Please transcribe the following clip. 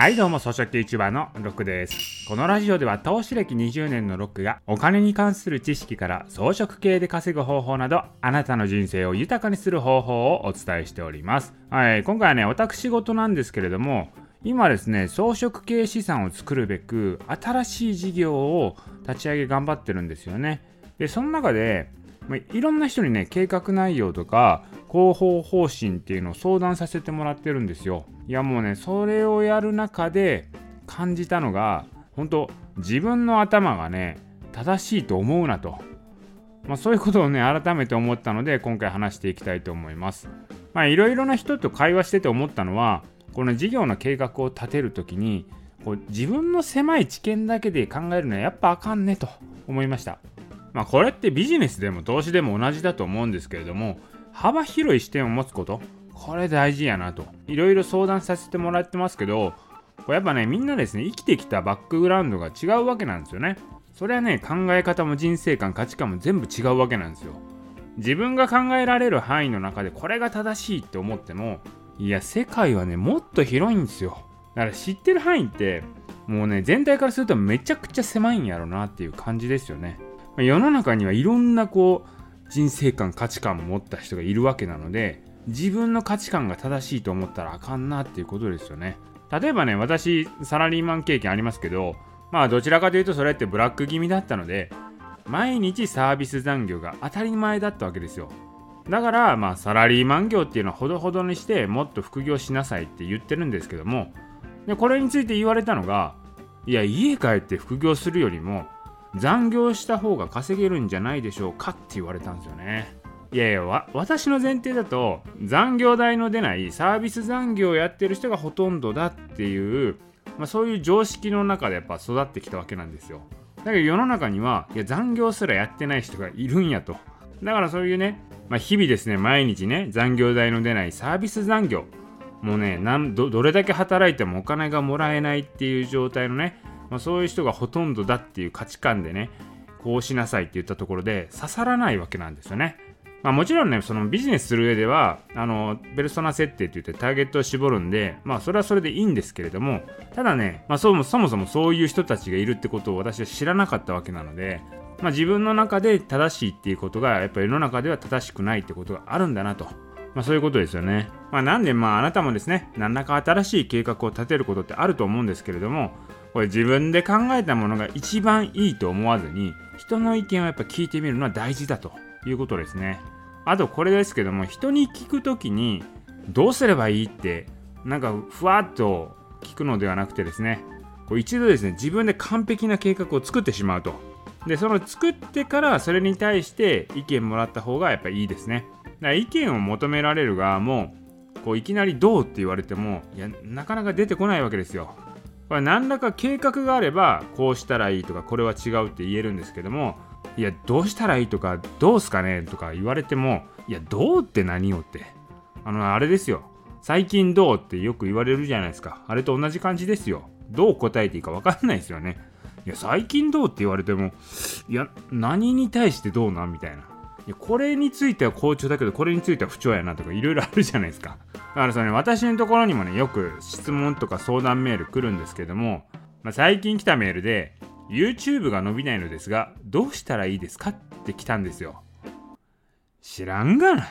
はいどうも、草食系 YouTuber のロックです。このラジオでは投資歴20年のロックがお金に関する知識から装飾系で稼ぐ方法などあなたの人生を豊かにする方法をお伝えしております。はい、今回はね、私事なんですけれども、今ですね、装飾系資産を作るべく新しい事業を立ち上げ頑張ってるんですよね。で、その中で、まいろんな人にね、計画内容とか広報方針っていうのを相談させてもらってるんですよ。いやもうね、それをやる中で感じたのが、本当自分の頭がね、正しいと思うなと。まあ、そういうことをね、改めて思ったので、今回話していきたいと思います。まあ、いろいろな人と会話してて思ったのは、この事業の計画を立てるときに、こう自分の狭い知見だけで考えるのはやっぱあかんねと思いました。まあ、これってビジネスでも投資でも同じだと思うんですけれども、幅広い視点を持つこと、これ大事やなと。いろいろ相談させてもらってますけど、これやっぱね、みんなですね、生きてきたバックグラウンドが違うわけなんですよね。それはね、考え方も人生観、価値観も全部違うわけなんですよ。自分が考えられる範囲の中でこれが正しいって思っても、いや、世界はね、もっと広いんですよ。だから知ってる範囲って、もうね、全体からするとめちゃくちゃ狭いんやろなっていう感じですよね。世の中にはいろんなこう、人生観、価値観を持った人がいるわけなので、自分の価値観が正しいと思ったらあかんなっていうことですよね。例えばね、私、サラリーマン経験ありますけど、まあ、どちらかというとそれってブラック気味だったので、毎日サービス残業が当たり前だったわけですよ。だから、まあ、サラリーマン業っていうのはほどほどにしてもっと副業しなさいって言ってるんですけども、でこれについて言われたのが、いや、家帰って副業するよりも、残業した方が稼げるんじゃないでしょうかって言われたんですよね。いやいや、私の前提だと、残業代の出ないサービス残業をやってる人がほとんどだっていう、まあ、そういう常識の中でやっぱ育ってきたわけなんですよ。だけど世の中には、いや、残業すらやってない人がいるんやと。だからそういうね、まあ、日々ですね、毎日ね、残業代の出ないサービス残業。もうねなんど、どれだけ働いてもお金がもらえないっていう状態のね、まあ、そういう人がほとんどだっていう価値観でね、こうしなさいって言ったところで刺さらないわけなんですよね。まあ、もちろんね、そのビジネスする上では、あの、ペルソナ設定って言ってターゲットを絞るんで、まあ、それはそれでいいんですけれども、ただね、まあ、そもそもそういう人たちがいるってことを私は知らなかったわけなので、まあ、自分の中で正しいっていうことが、やっぱり世の中では正しくないってことがあるんだなと。まあ、そういうことですよね。まあ、なんで、まあ、あなたもですね、何らか新しい計画を立てることってあると思うんですけれども、これ自分で考えたものが一番いいと思わずに、人の意見をやっぱ聞いてみるのは大事だということですね。あとこれですけども人に聞くときにどうすればいいってなんかふわっと聞くのではなくてですねこう一度ですね自分で完璧な計画を作ってしまうと。でその作ってからそれに対して意見もらった方がやっぱいいですね。だから意見を求められる側もこういきなりどうって言われてもいやなかなか出てこないわけですよ。これ何らか計画があればこうしたらいいとかこれは違うって言えるんですけどもいやどうしたらいいとかどうすかねとか言われてもいやどうって何よって。あのあれですよ。最近どうってよく言われるじゃないですか。あれと同じ感じですよ。どう答えていいか分かんないですよね。いや最近どうって言われてもいや何に対してどうなんみたいな。これについては好調だけどこれについては不調やなとかいろいろあるじゃないですか。だからその、ね、私のところにもねよく質問とか相談メール来るんですけども、まあ、最近来たメールで YouTube が伸びないのですがどうしたらいいですかって来たんですよ。知らんがな。